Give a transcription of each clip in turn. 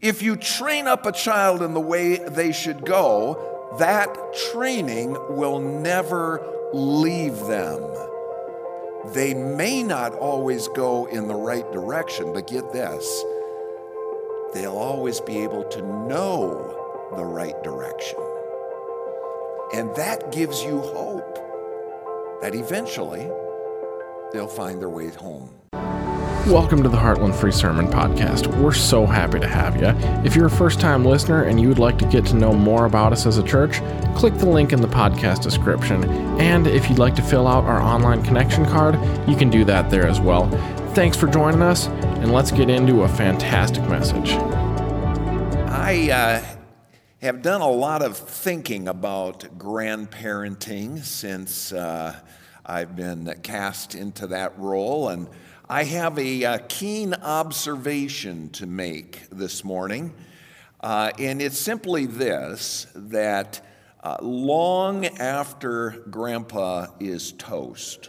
If you train up a child in the way they should go, that training will never leave them. They may not always go in the right direction, but get this they'll always be able to know the right direction. And that gives you hope that eventually they'll find their way home. Welcome to the Heartland Free Sermon Podcast. We're so happy to have you. If you're a first time listener and you would like to get to know more about us as a church, click the link in the podcast description. And if you'd like to fill out our online connection card, you can do that there as well. Thanks for joining us, and let's get into a fantastic message. I uh, have done a lot of thinking about grandparenting since uh, I've been cast into that role, and I have a, a uh, keen observation to make this morning, uh, and it's simply this that uh, long after grandpa is toast,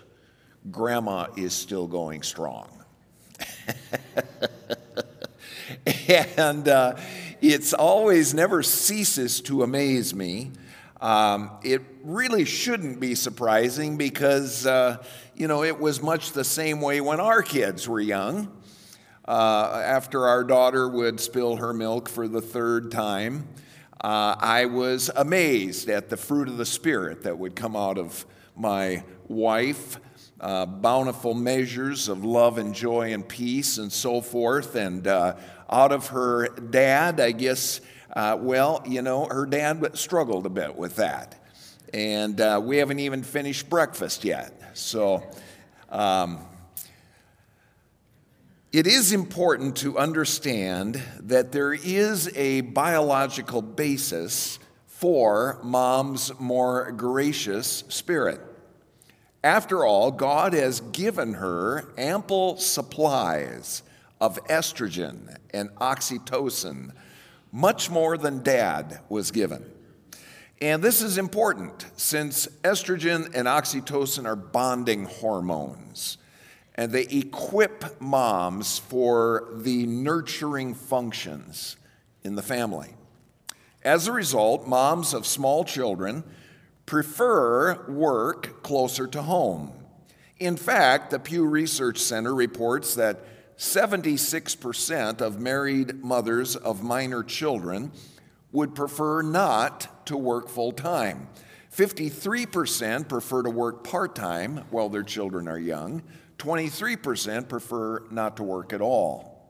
grandma is still going strong. and uh, it's always never ceases to amaze me. Um, it really shouldn't be surprising because uh, you know, it was much the same way when our kids were young. Uh, after our daughter would spill her milk for the third time, uh, I was amazed at the fruit of the Spirit that would come out of my wife. Uh, bountiful measures of love and joy and peace and so forth. And uh, out of her dad, I guess, uh, well, you know, her dad struggled a bit with that. And uh, we haven't even finished breakfast yet. So, um, it is important to understand that there is a biological basis for mom's more gracious spirit. After all, God has given her ample supplies of estrogen and oxytocin, much more than dad was given. And this is important since estrogen and oxytocin are bonding hormones and they equip moms for the nurturing functions in the family. As a result, moms of small children prefer work closer to home. In fact, the Pew Research Center reports that 76% of married mothers of minor children would prefer not to work full time. 53% prefer to work part time while their children are young. 23% prefer not to work at all.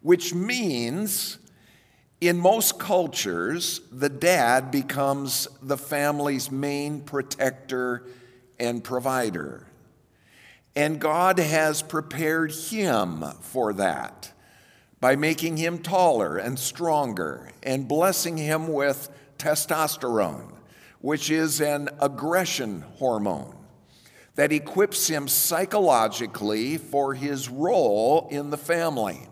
Which means, in most cultures, the dad becomes the family's main protector and provider. And God has prepared him for that by making him taller and stronger and blessing him with testosterone, which is an aggression hormone that equips him psychologically for his role in the family.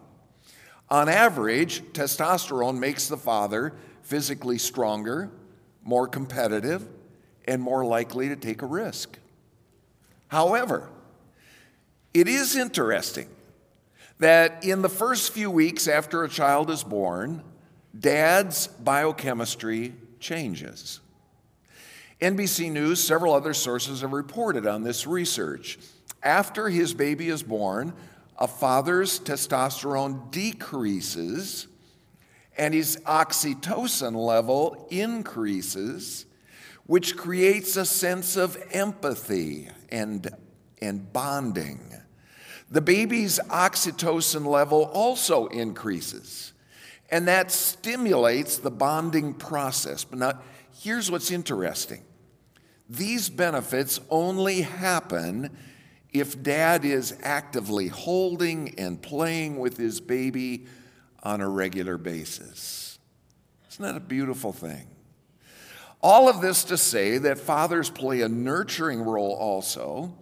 On average, testosterone makes the father physically stronger, more competitive, and more likely to take a risk. However, it is interesting that in the first few weeks after a child is born, dad's biochemistry changes. NBC News, several other sources have reported on this research. After his baby is born, a father's testosterone decreases and his oxytocin level increases, which creates a sense of empathy and, and bonding. The baby's oxytocin level also increases, and that stimulates the bonding process. But now, here's what's interesting these benefits only happen if dad is actively holding and playing with his baby on a regular basis. Isn't that a beautiful thing? All of this to say that fathers play a nurturing role also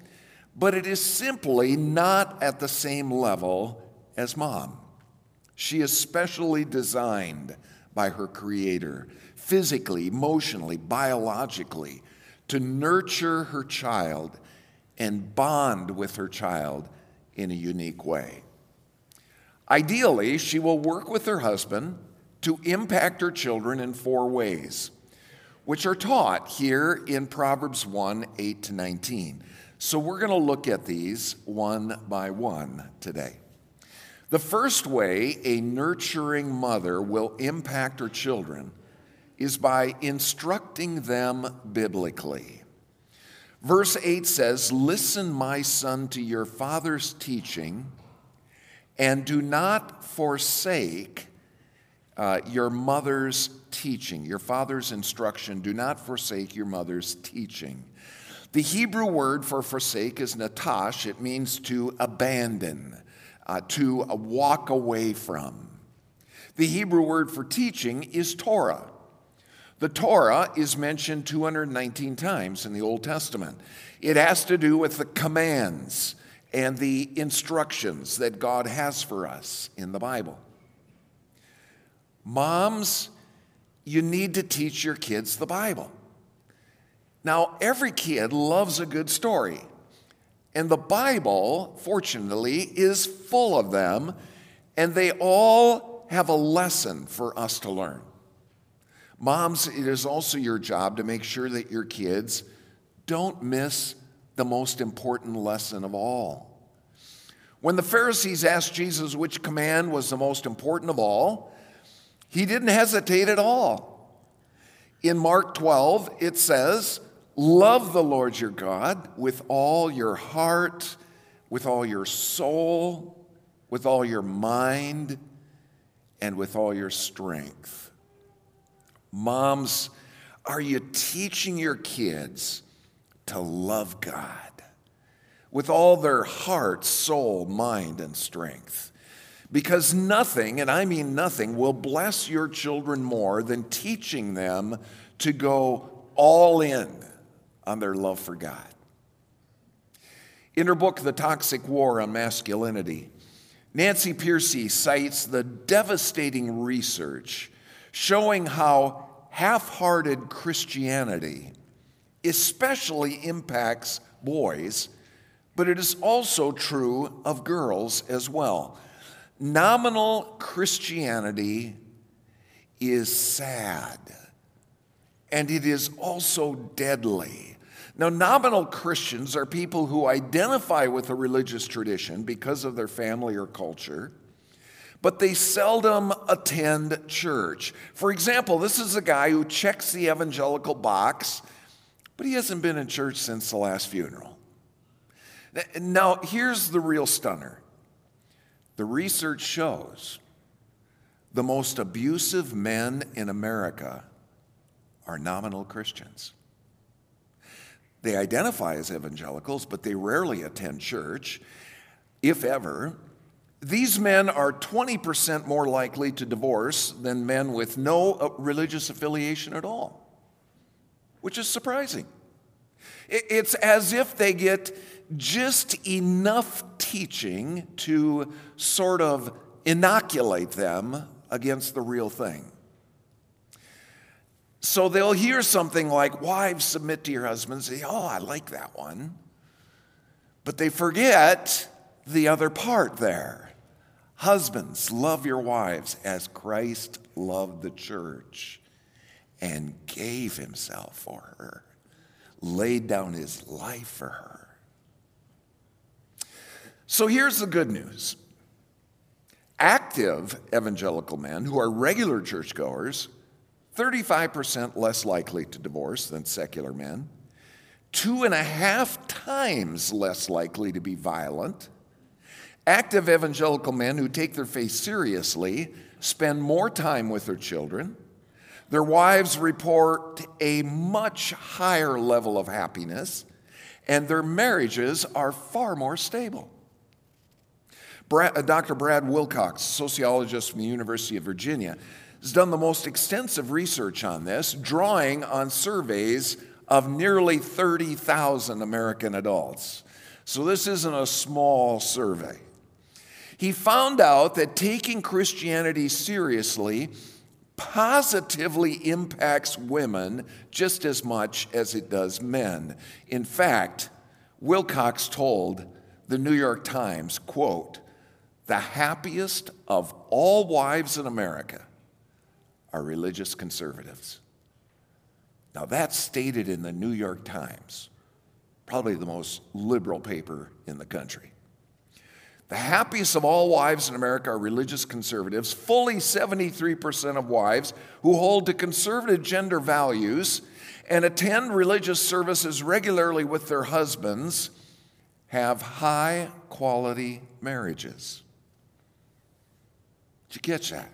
but it is simply not at the same level as mom. She is specially designed by her creator, physically, emotionally, biologically, to nurture her child and bond with her child in a unique way. Ideally, she will work with her husband to impact her children in four ways, which are taught here in Proverbs 1 8 to 19. So we're going to look at these one by one today. The first way a nurturing mother will impact her children is by instructing them biblically. Verse 8 says, Listen, my son, to your father's teaching, and do not forsake uh, your mother's teaching, your father's instruction. Do not forsake your mother's teaching. The Hebrew word for forsake is natash, it means to abandon, uh, to walk away from. The Hebrew word for teaching is Torah. The Torah is mentioned 219 times in the Old Testament. It has to do with the commands and the instructions that God has for us in the Bible. Moms, you need to teach your kids the Bible. Now, every kid loves a good story, and the Bible, fortunately, is full of them, and they all have a lesson for us to learn. Moms, it is also your job to make sure that your kids don't miss the most important lesson of all. When the Pharisees asked Jesus which command was the most important of all, he didn't hesitate at all. In Mark 12, it says, Love the Lord your God with all your heart, with all your soul, with all your mind, and with all your strength. Moms, are you teaching your kids to love God with all their heart, soul, mind, and strength? Because nothing, and I mean nothing, will bless your children more than teaching them to go all in on their love for God. In her book, The Toxic War on Masculinity, Nancy Pearcey cites the devastating research showing how half hearted Christianity especially impacts boys, but it is also true of girls as well. Nominal Christianity is sad, and it is also deadly. Now, nominal Christians are people who identify with a religious tradition because of their family or culture but they seldom attend church. For example, this is a guy who checks the evangelical box, but he hasn't been in church since the last funeral. Now, here's the real stunner the research shows the most abusive men in America are nominal Christians. They identify as evangelicals, but they rarely attend church, if ever. These men are 20% more likely to divorce than men with no uh, religious affiliation at all, which is surprising. It's as if they get just enough teaching to sort of inoculate them against the real thing. So they'll hear something like, Wives, submit to your husbands. Say, oh, I like that one. But they forget the other part there. Husbands, love your wives as Christ loved the church and gave himself for her, laid down his life for her. So here's the good news active evangelical men who are regular churchgoers, 35% less likely to divorce than secular men, two and a half times less likely to be violent Active evangelical men who take their faith seriously spend more time with their children. Their wives report a much higher level of happiness, and their marriages are far more stable. Brad, uh, Dr. Brad Wilcox, sociologist from the University of Virginia, has done the most extensive research on this, drawing on surveys of nearly 30,000 American adults. So this isn't a small survey. He found out that taking Christianity seriously positively impacts women just as much as it does men. In fact, Wilcox told the New York Times, quote, the happiest of all wives in America are religious conservatives. Now, that's stated in the New York Times, probably the most liberal paper in the country. The happiest of all wives in America are religious conservatives. Fully 73% of wives who hold to conservative gender values and attend religious services regularly with their husbands have high quality marriages. Did you catch that?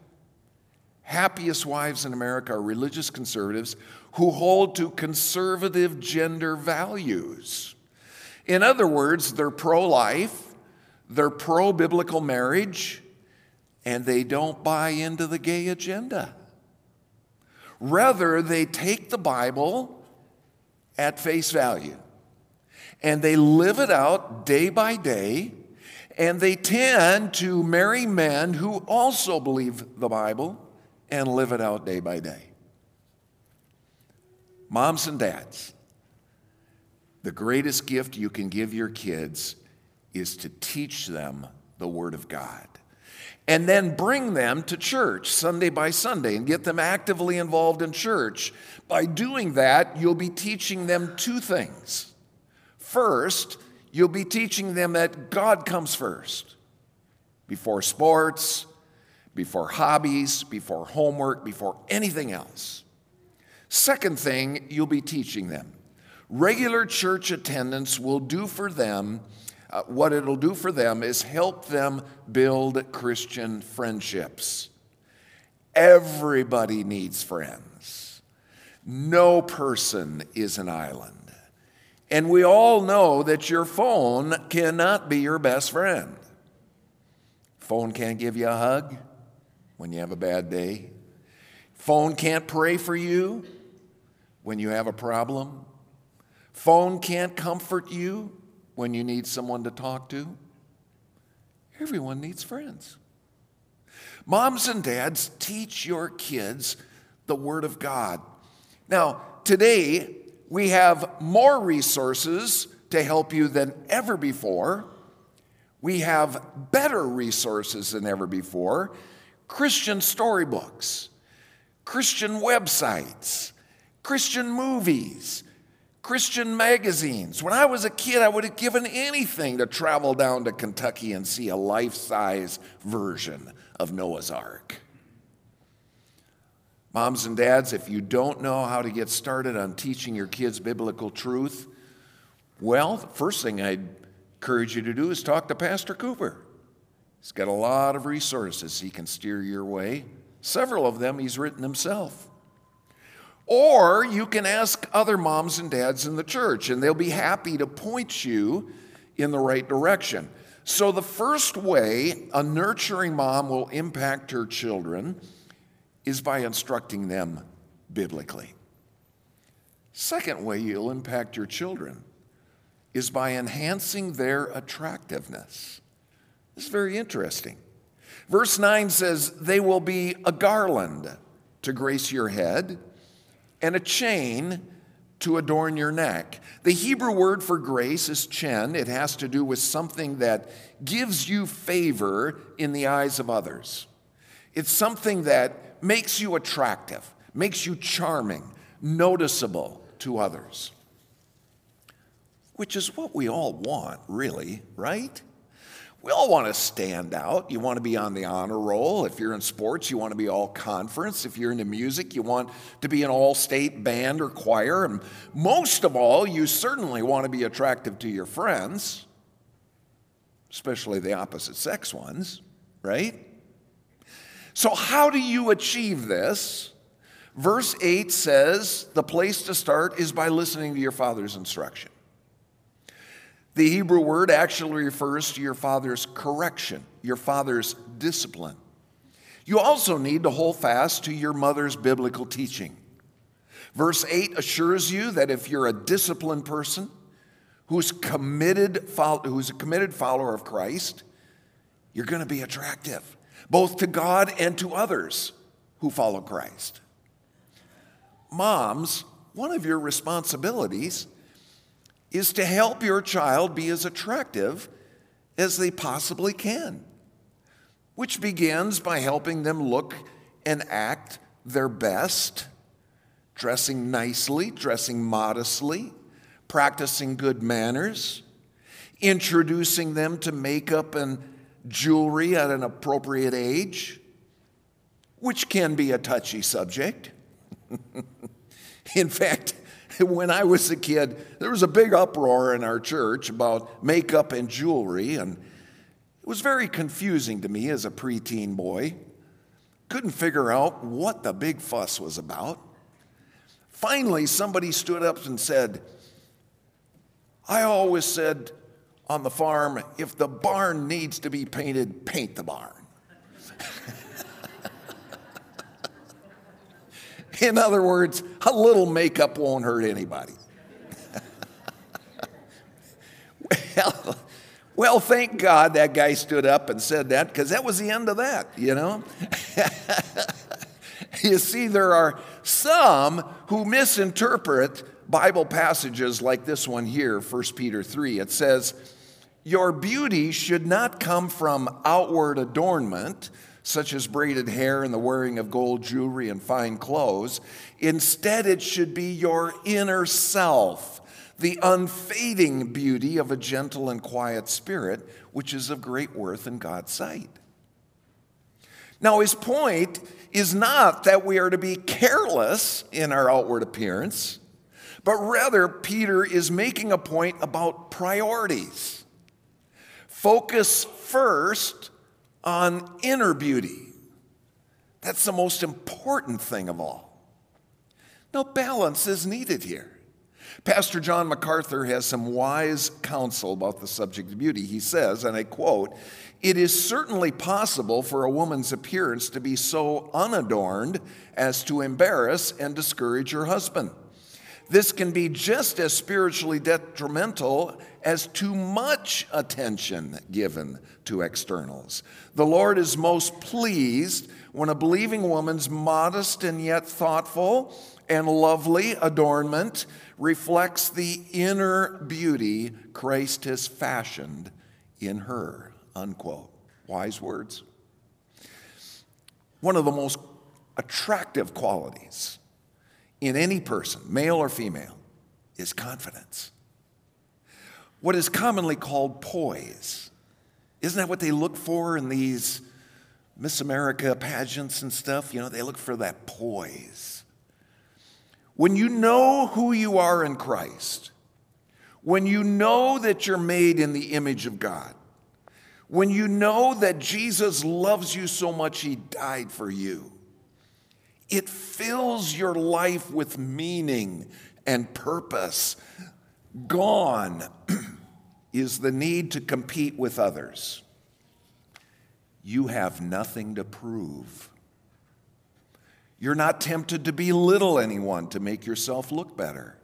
Happiest wives in America are religious conservatives who hold to conservative gender values. In other words, they're pro life, they're pro biblical marriage, and they don't buy into the gay agenda. Rather, they take the Bible at face value and they live it out day by day, and they tend to marry men who also believe the Bible and live it out day by day. Moms and dads, the greatest gift you can give your kids is to teach them the Word of God. And then bring them to church Sunday by Sunday and get them actively involved in church. By doing that, you'll be teaching them two things. First, you'll be teaching them that God comes first before sports, before hobbies, before homework, before anything else. Second thing you'll be teaching them regular church attendance will do for them uh, what it'll do for them is help them build Christian friendships. Everybody needs friends. No person is an island. And we all know that your phone cannot be your best friend. Phone can't give you a hug when you have a bad day. Phone can't pray for you when you have a problem. Phone can't comfort you when you need someone to talk to? Everyone needs friends. Moms and dads, teach your kids the Word of God. Now, today, we have more resources to help you than ever before. We have better resources than ever before Christian storybooks, Christian websites, Christian movies, Christian magazines. When I was a kid, I would have given anything to travel down to Kentucky and see a life size version of Noah's Ark. Moms and dads, if you don't know how to get started on teaching your kids biblical truth, well, the first thing I'd encourage you to do is talk to Pastor Cooper. He's got a lot of resources he can steer your way. Several of them he's written himself. Or you can ask other moms and dads in the church, and they'll be happy to point you in the right direction. So, the first way a nurturing mom will impact her children is by instructing them biblically. Second way you'll impact your children is by enhancing their attractiveness. Is very interesting. Verse 9 says, They will be a garland to grace your head and a chain to adorn your neck. The Hebrew word for grace is chen. It has to do with something that gives you favor in the eyes of others. It's something that makes you attractive, makes you charming, noticeable to others. Which is what we all want, really, right? We all want to stand out. You want to be on the honor roll. If you're in sports, you want to be all conference. If you're into music, you want to be an all state band or choir. And most of all, you certainly want to be attractive to your friends, especially the opposite sex ones, right? So, how do you achieve this? Verse 8 says the place to start is by listening to your father's instruction. The Hebrew word actually refers to your father's correction, your father's discipline. You also need to hold fast to your mother's biblical teaching. Verse 8 assures you that if you're a disciplined person who's committed who's a committed follower of Christ, you're going to be attractive both to God and to others who follow Christ. Moms, one of your responsibilities is to help your child be as attractive as they possibly can. which begins by helping them look and act their best, dressing nicely, dressing modestly, practicing good manners, introducing them to makeup and jewelry at an appropriate age, which can be a touchy subject. In fact, when I was a kid, there was a big uproar in our church about makeup and jewelry, and it was very confusing to me as a preteen boy. Couldn't figure out what the big fuss was about. Finally, somebody stood up and said, I always said on the farm, if the barn needs to be painted, paint the barn. In other words, a little makeup won't hurt anybody. well, well, thank God that guy stood up and said that because that was the end of that, you know? you see, there are some who misinterpret Bible passages like this one here, 1 Peter 3. It says, Your beauty should not come from outward adornment, such as braided hair and the wearing of gold jewelry and fine clothes. Instead, it should be your inner self, the unfading beauty of a gentle and quiet spirit, which is of great worth in God's sight. Now, his point is not that we are to be careless in our outward appearance, but rather, Peter is making a point about priorities. Focus first on inner beauty. That's the most important thing of all. No balance is needed here. Pastor John MacArthur has some wise counsel about the subject of beauty. He says, and I quote, It is certainly possible for a woman's appearance to be so unadorned as to embarrass and discourage her husband. This can be just as spiritually detrimental as too much attention given to externals. The Lord is most pleased when a believing woman's modest and yet thoughtful and lovely adornment reflects the inner beauty Christ has fashioned in her. Unquote. Wise words. One of the most attractive qualities in any person, male or female, is confidence. What is commonly called poise. Isn't that what they look for in these Miss America pageants and stuff? You know, they look for that poise. When you know who you are in Christ, when you know that you're made in the image of God, when you know that Jesus loves you so much he died for you, it fills your life with meaning and purpose. Gone is the need to compete with others. You have nothing to prove. You're not tempted to belittle anyone to make yourself look better.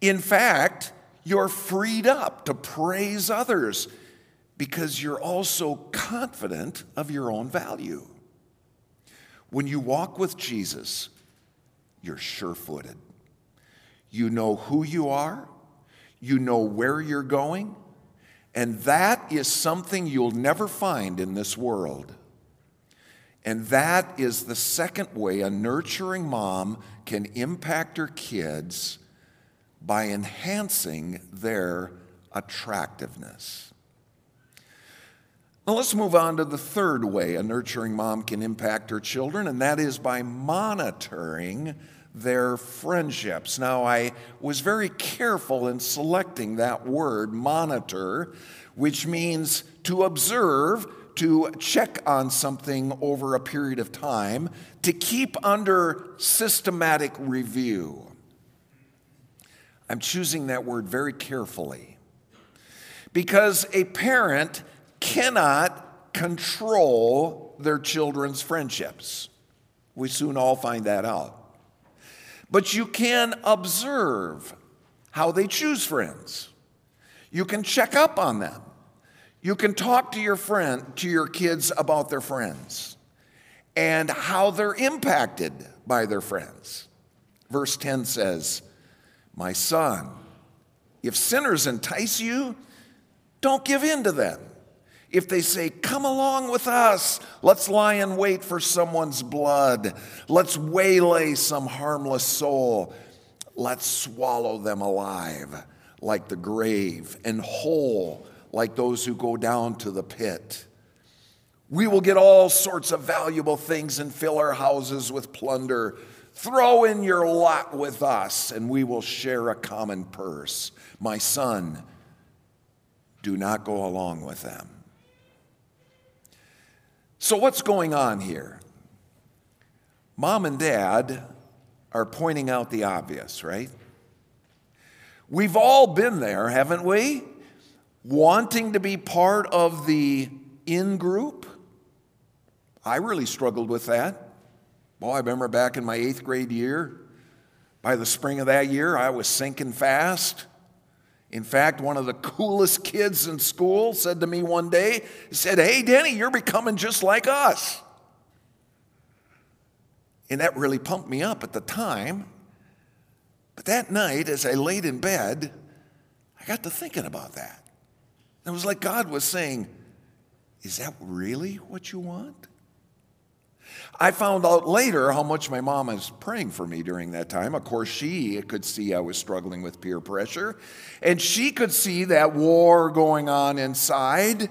In fact, you're freed up to praise others because you're also confident of your own value. When you walk with Jesus, you're sure footed. You know who you are, you know where you're going, and that is something you'll never find in this world. And that is the second way a nurturing mom can impact her kids by enhancing their attractiveness. Now, let's move on to the third way a nurturing mom can impact her children, and that is by monitoring their friendships. Now, I was very careful in selecting that word, monitor, which means to observe, to check on something over a period of time, to keep under systematic review. I'm choosing that word very carefully because a parent cannot control their children's friendships. We soon all find that out. But you can observe how they choose friends. You can check up on them. You can talk to your friend, to your kids about their friends and how they're impacted by their friends. Verse 10 says, My son, if sinners entice you, don't give in to them. If they say, Come along with us, let's lie in wait for someone's blood, let's waylay some harmless soul, let's swallow them alive like the grave and whole like those who go down to the pit. We will get all sorts of valuable things and fill our houses with plunder. Throw in your lot with us, and we will share a common purse. My son, do not go along with them. So, what's going on here? Mom and dad are pointing out the obvious, right? We've all been there, haven't we? Wanting to be part of the in group. I really struggled with that. Well, I remember back in my eighth grade year, by the spring of that year, I was sinking fast. In fact, one of the coolest kids in school said to me one day, he said, Hey, Denny, you're becoming just like us. And that really pumped me up at the time. But that night, as I laid in bed, I got to thinking about that. It was like God was saying, Is that really what you want? I found out later how much my mom was praying for me during that time. Of course, she could see I was struggling with peer pressure, and she could see that war going on inside.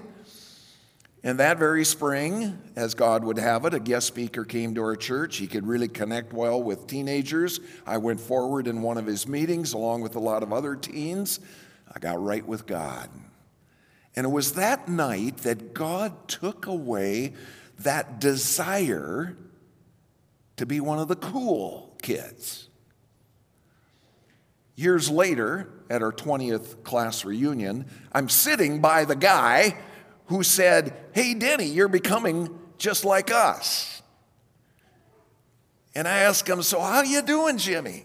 And that very spring, as God would have it, a guest speaker came to our church. He could really connect well with teenagers. I went forward in one of his meetings along with a lot of other teens. I got right with God. And it was that night that God took away that desire to be one of the cool kids. Years later, at our 20th class reunion, I'm sitting by the guy who said, Hey, Denny, you're becoming just like us. And I asked him, So, how you doing, Jimmy?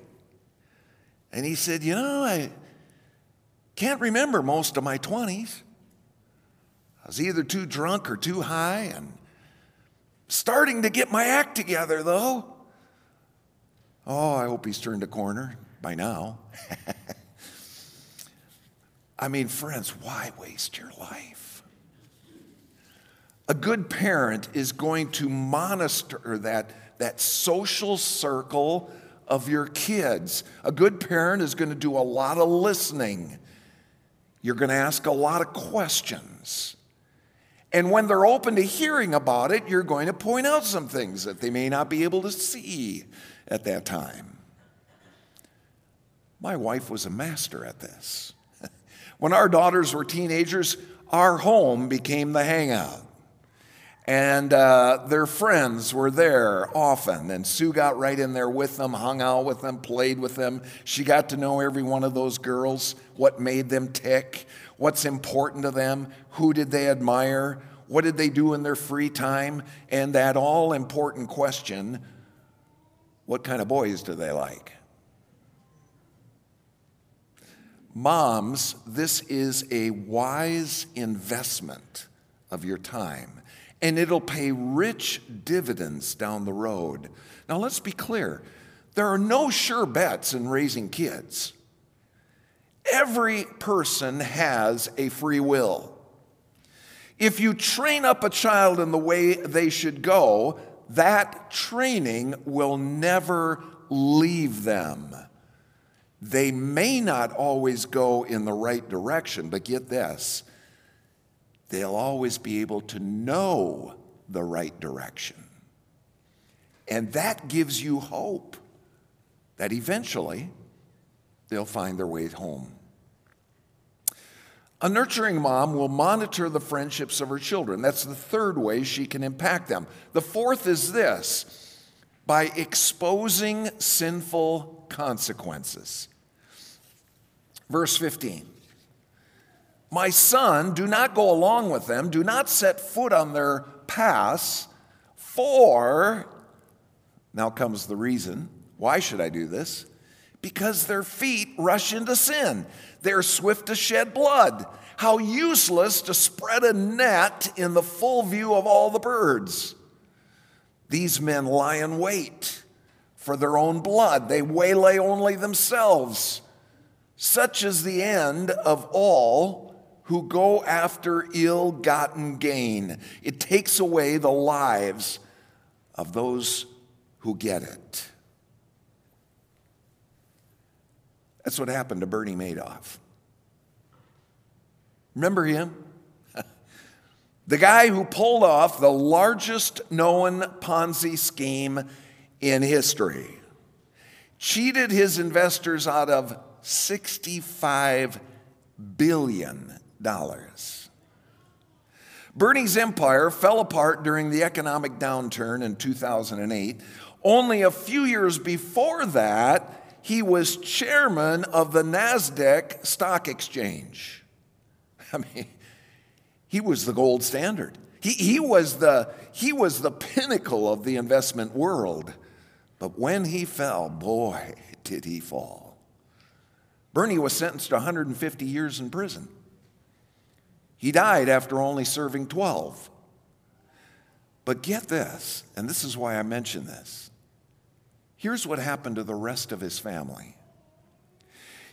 And he said, You know, I can't remember most of my 20s. I was either too drunk or too high, and Starting to get my act together, though. Oh, I hope he's turned a corner by now. I mean, friends, why waste your life? A good parent is going to monitor that, that social circle of your kids. A good parent is going to do a lot of listening. You're going to ask a lot of questions. And when they're open to hearing about it, you're going to point out some things that they may not be able to see at that time. My wife was a master at this. when our daughters were teenagers, our home became the hangout. And uh, their friends were there often. And Sue got right in there with them, hung out with them, played with them. She got to know every one of those girls, what made them tick, what's important to them, who did they admire, what did they do in their free time, and that all important question what kind of boys do they like? Moms, this is a wise investment of your time, and it'll pay rich dividends down the road. Now, let's be clear there are no sure bets in raising kids. Every person has a free will. If you train up a child in the way they should go, that training will never leave them. They may not always go in the right direction, but get this they'll always be able to know the right direction. And that gives you hope that eventually they'll find their way home. A nurturing mom will monitor the friendships of her children. That's the third way she can impact them. The fourth is this by exposing sinful consequences. Verse 15 My son, do not go along with them, do not set foot on their paths, for, now comes the reason. Why should I do this? because their feet rush into sin. They're swift to shed blood. How useless to spread a net in the full view of all the birds. These men lie in wait for their own blood, they waylay only themselves. Such is the end of all who go after ill gotten gain. It takes away the lives of those who get it. That's what happened to Bernie Madoff. Remember him? the guy who pulled off the largest known Ponzi scheme in history, cheated his investors out of $65 billion. Bernie's empire fell apart during the economic downturn in 2008. Only a few years before that, he was chairman of the NASDAQ stock exchange. I mean, he was the gold standard. He, he, was the, he was the pinnacle of the investment world. But when he fell, boy, did he fall. Bernie was sentenced to 150 years in prison. He died after only serving 12. But get this, and this is why I mention this. Here's what happened to the rest of his family.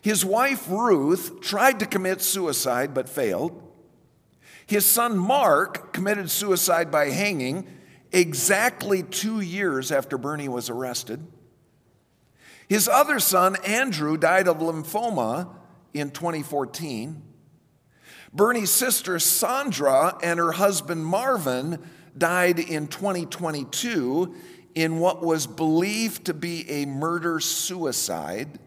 His wife Ruth tried to commit suicide but failed. His son Mark committed suicide by hanging exactly two years after Bernie was arrested. His other son, Andrew, died of lymphoma in 2014. Bernie's sister, Sandra, and her husband, Marvin, died in 2022 in what was believed to be a murder suicide.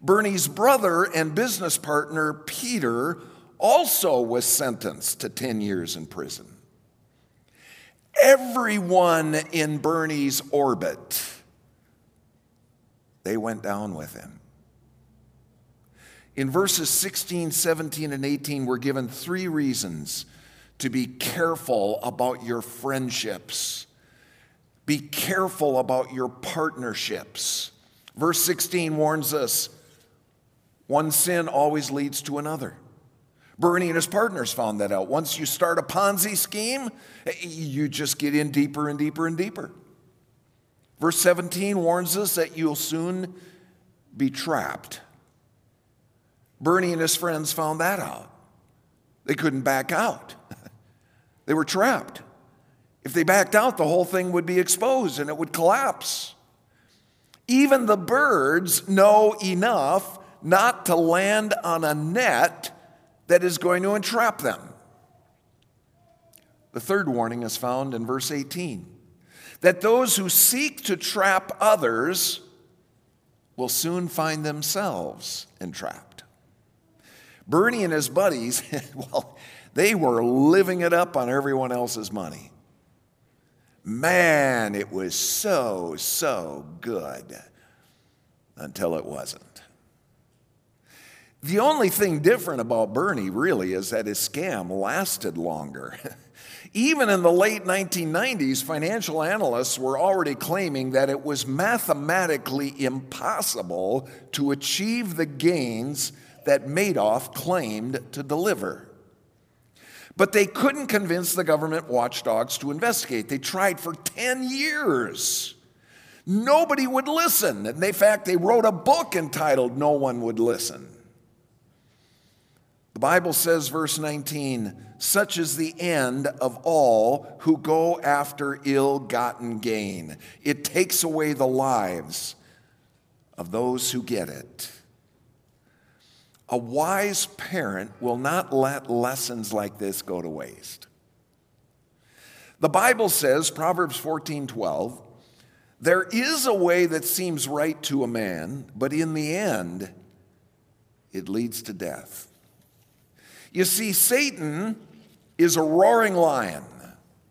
Bernie's brother and business partner, Peter, also was sentenced to 10 years in prison. Everyone in Bernie's orbit, they went down with him. In verses 16, 17, and 18, we're given three reasons to be careful about your friendships. Be careful about your partnerships. Verse 16 warns us one sin always leads to another. Bernie and his partners found that out. Once you start a Ponzi scheme, eh, you just get in deeper and deeper and deeper. Verse 17 warns us that you'll soon be trapped. Bernie and his friends found that out. They couldn't back out, they were trapped. If they backed out, the whole thing would be exposed and it would collapse. Even the birds know enough not to land on a net that is going to entrap them. The third warning is found in verse 18 that those who seek to trap others will soon find themselves entrapped. Bernie and his buddies, well, they were living it up on everyone else's money. Man, it was so, so good until it wasn't. The only thing different about Bernie really is that his scam lasted longer. Even in the late 1990s, financial analysts were already claiming that it was mathematically impossible to achieve the gains that Madoff claimed to deliver. But they couldn't convince the government watchdogs to investigate. They tried for 10 years. Nobody would listen. And in fact, they wrote a book entitled No One Would Listen. The Bible says, verse 19, such is the end of all who go after ill gotten gain. It takes away the lives of those who get it. A wise parent will not let lessons like this go to waste. The Bible says, Proverbs 14 12, there is a way that seems right to a man, but in the end, it leads to death. You see, Satan is a roaring lion,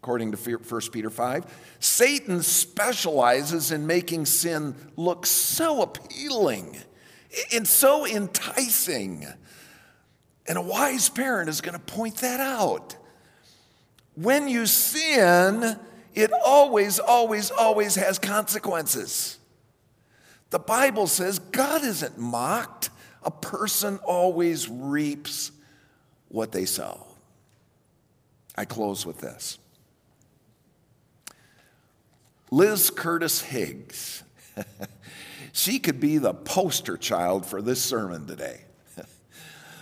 according to 1 Peter 5. Satan specializes in making sin look so appealing and so enticing. And a wise parent is going to point that out. When you sin, it always, always, always has consequences. The Bible says God isn't mocked. A person always reaps what they sow. I close with this. Liz Curtis Higgs. she could be the poster child for this sermon today.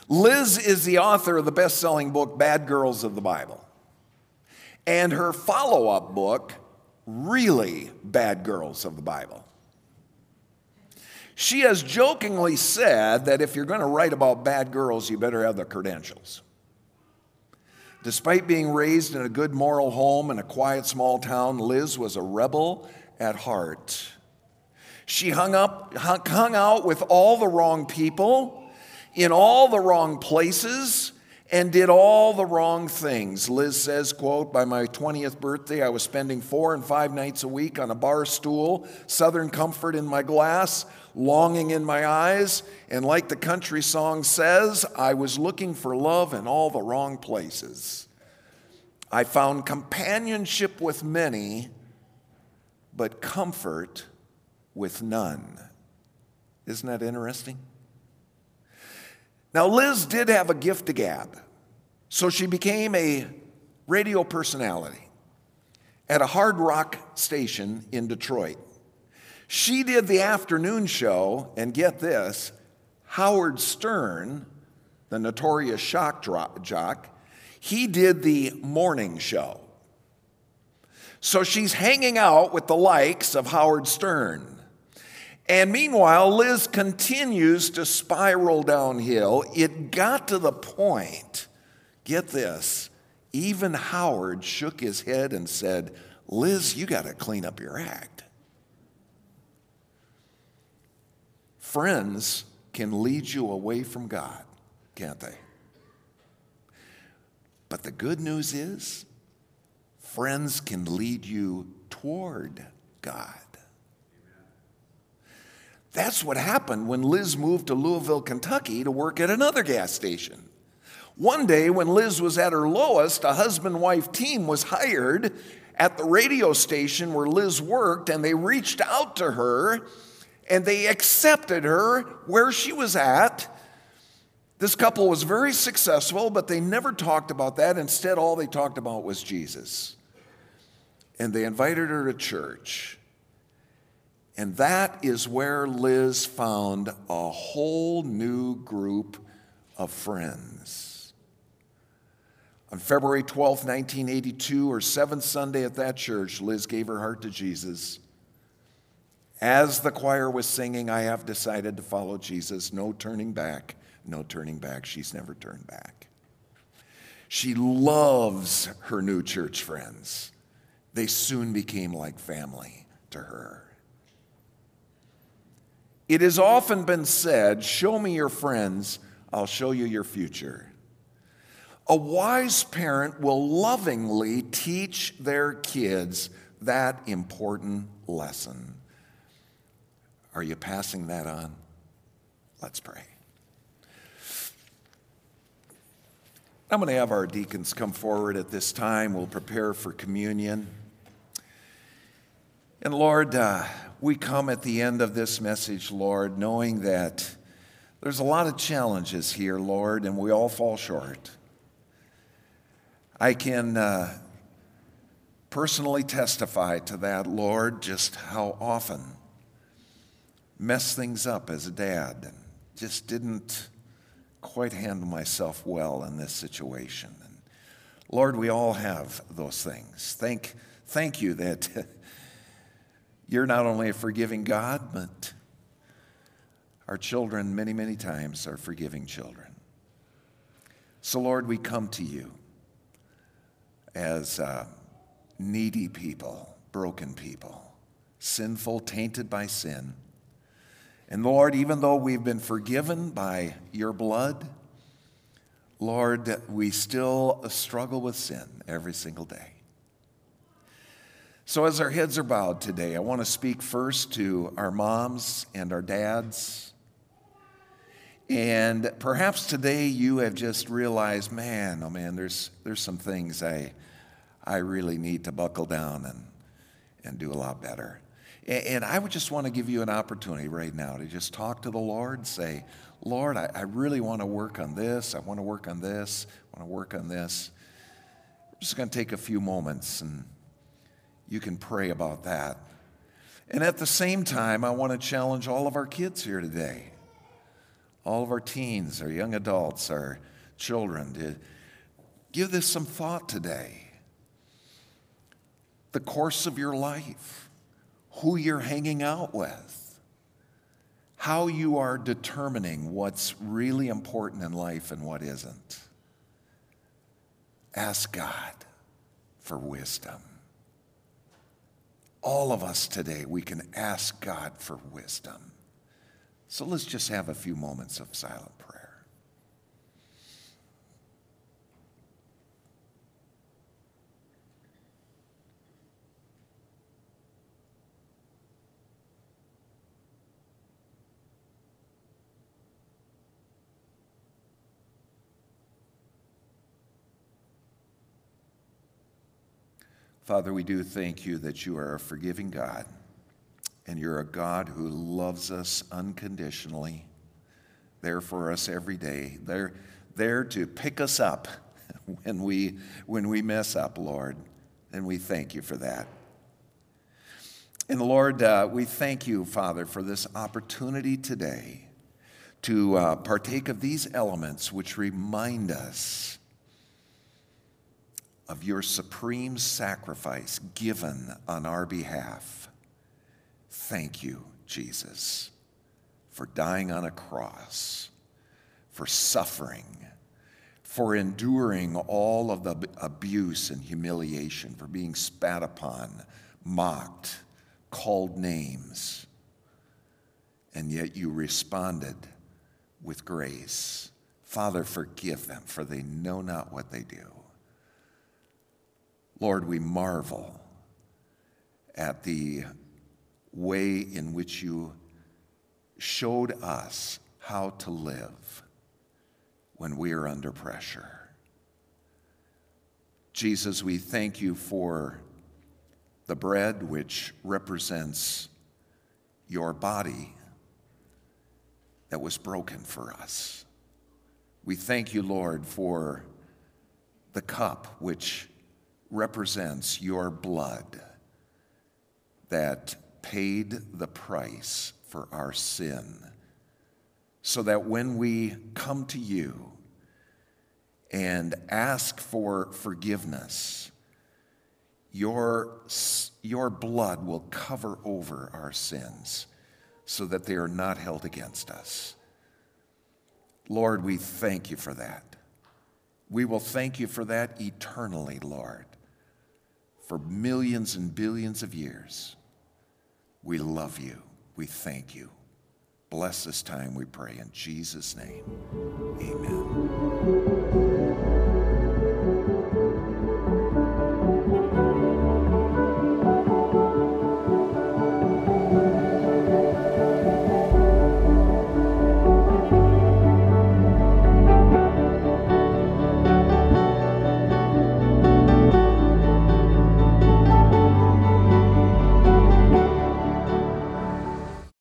Liz is the author of the best selling book, Bad Girls of the Bible. And her follow up book, Really Bad Girls of the Bible. She has jokingly said that if you're going to write about bad girls, you better have the credentials. Despite being raised in a good moral home in a quiet small town, Liz was a rebel at heart. She hung, up, hung out with all the wrong people in all the wrong places and did all the wrong things. Liz says, quote, by my 20th birthday, I was spending four and five nights a week on a bar stool, Southern comfort in my glass, longing in my eyes, and like the country song says, I was looking for love in all the wrong places. I found companionship with many, but comfort with none. Isn't that interesting? Now, Liz did have a gift to gab, so she became a radio personality at a hard rock station in Detroit. She did the afternoon show, and get this Howard Stern, the notorious shock jock, he did the morning show. So she's hanging out with the likes of Howard Stern. And meanwhile, Liz continues to spiral downhill. It got to the point, get this, even Howard shook his head and said, Liz, you got to clean up your act. Friends can lead you away from God, can't they? But the good news is, friends can lead you toward God. That's what happened when Liz moved to Louisville, Kentucky to work at another gas station. One day, when Liz was at her lowest, a husband wife team was hired at the radio station where Liz worked, and they reached out to her and they accepted her where she was at. This couple was very successful, but they never talked about that. Instead, all they talked about was Jesus. And they invited her to church. And that is where Liz found a whole new group of friends. On February 12, 1982, or seventh Sunday at that church, Liz gave her heart to Jesus. As the choir was singing, I have decided to follow Jesus, no turning back, no turning back. She's never turned back. She loves her new church friends. They soon became like family to her. It has often been said, Show me your friends, I'll show you your future. A wise parent will lovingly teach their kids that important lesson. Are you passing that on? Let's pray. I'm going to have our deacons come forward at this time. We'll prepare for communion. And Lord, uh, we come at the end of this message, Lord, knowing that there's a lot of challenges here, Lord, and we all fall short. I can uh, personally testify to that, Lord, just how often mess things up as a dad and just didn't quite handle myself well in this situation. And Lord, we all have those things. Thank, thank you that You're not only a forgiving God, but our children, many, many times, are forgiving children. So, Lord, we come to you as uh, needy people, broken people, sinful, tainted by sin. And Lord, even though we've been forgiven by your blood, Lord, we still struggle with sin every single day. So, as our heads are bowed today, I want to speak first to our moms and our dads. And perhaps today you have just realized, man, oh man, there's, there's some things I, I really need to buckle down and, and do a lot better. And, I would just want to give you an opportunity right now to just talk to the Lord, say, Lord, I, I really want to work on this. I want to work on this. I want to work on this. We're just going to take a few moments and you can pray about that. And at the same time, I want to challenge all of our kids here today. all of our teens, our young adults, our children, to give this some thought today. The course of your life, who you're hanging out with, how you are determining what's really important in life and what isn't. Ask God for wisdom. All of us today, we can ask God for wisdom. So let's just have a few moments of silent prayer. Father, we do thank you that you are a forgiving God and you're a God who loves us unconditionally, there for us every day, there, there to pick us up when we, when we mess up, Lord. And we thank you for that. And Lord, uh, we thank you, Father, for this opportunity today to uh, partake of these elements which remind us of your supreme sacrifice given on our behalf. Thank you, Jesus, for dying on a cross, for suffering, for enduring all of the abuse and humiliation, for being spat upon, mocked, called names. And yet you responded with grace. Father, forgive them, for they know not what they do. Lord, we marvel at the way in which you showed us how to live when we are under pressure. Jesus, we thank you for the bread which represents your body that was broken for us. We thank you, Lord, for the cup which represents your blood that paid the price for our sin, so that when we come to you and ask for forgiveness, your, your blood will cover over our sins so that they are not held against us. Lord, we thank you for that. We will thank you for that eternally, Lord for millions and billions of years. We love you. We thank you. Bless this time, we pray. In Jesus' name, amen.